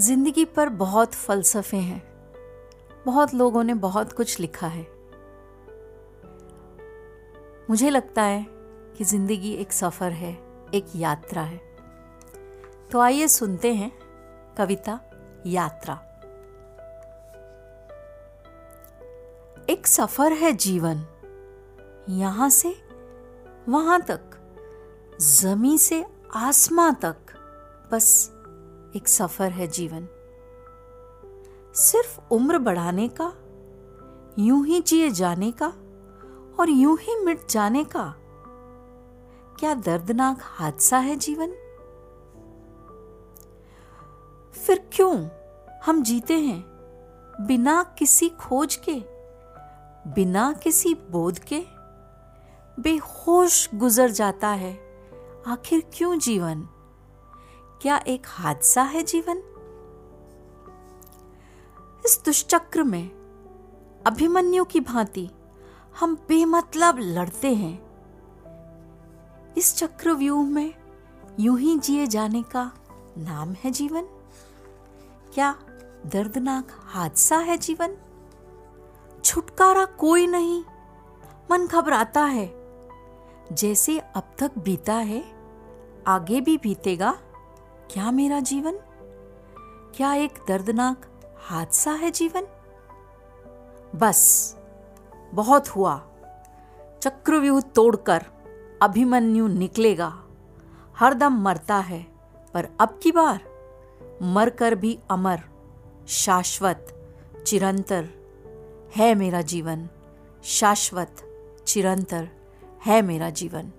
ज़िंदगी पर बहुत फलसफे हैं। बहुत लोगों ने बहुत कुछ लिखा है। मुझे लगता है कि ज़िंदगी एक सफ़र है, एक यात्रा है। तो आइए सुनते हैं कविता यात्रा। एक सफ़र है जीवन। यहाँ से वहाँ तक। जमी से आसमां तक। बस एक सफ़र है जीवन। सिर्फ़ उम्र बढ़ाने का, यूँ ही जिए जाने का और यूँ ही मिट जाने का क्या दर्दनाक हादसा है जीवन? फिर क्यों हम जीते हैं बिना किसी खोज के, बिना किसी बोध के? बेहोश गुजर जाता है आखिर क्यों जीवन? क्या एक हादसा है जीवन? इस दुष्चक्र में अभिमन्यु की भांति हम बेमतलब लड़ते हैं। इस चक्रव्यूह में यूँ ही जिए जाने का नाम है जीवन? क्या दर्दनाक हादसा है जीवन? छुटकारा कोई नहीं, मन घबराता है। जैसे अब तक बीता है, आगे भी बीतेगा। क्या मेरा जीवन? क्या एक दर्दनाक हादसा है जीवन? बस, बहुत हुआ। चक्रव्यूह तोड़कर अभिमन्यु निकलेगा। हरदम मरता है, पर अब की बार? मरकर भी अमर, शाश्वत, चिरंतर है मेरा जीवन। शाश्वत, चिरंतर है मेरा जीवन।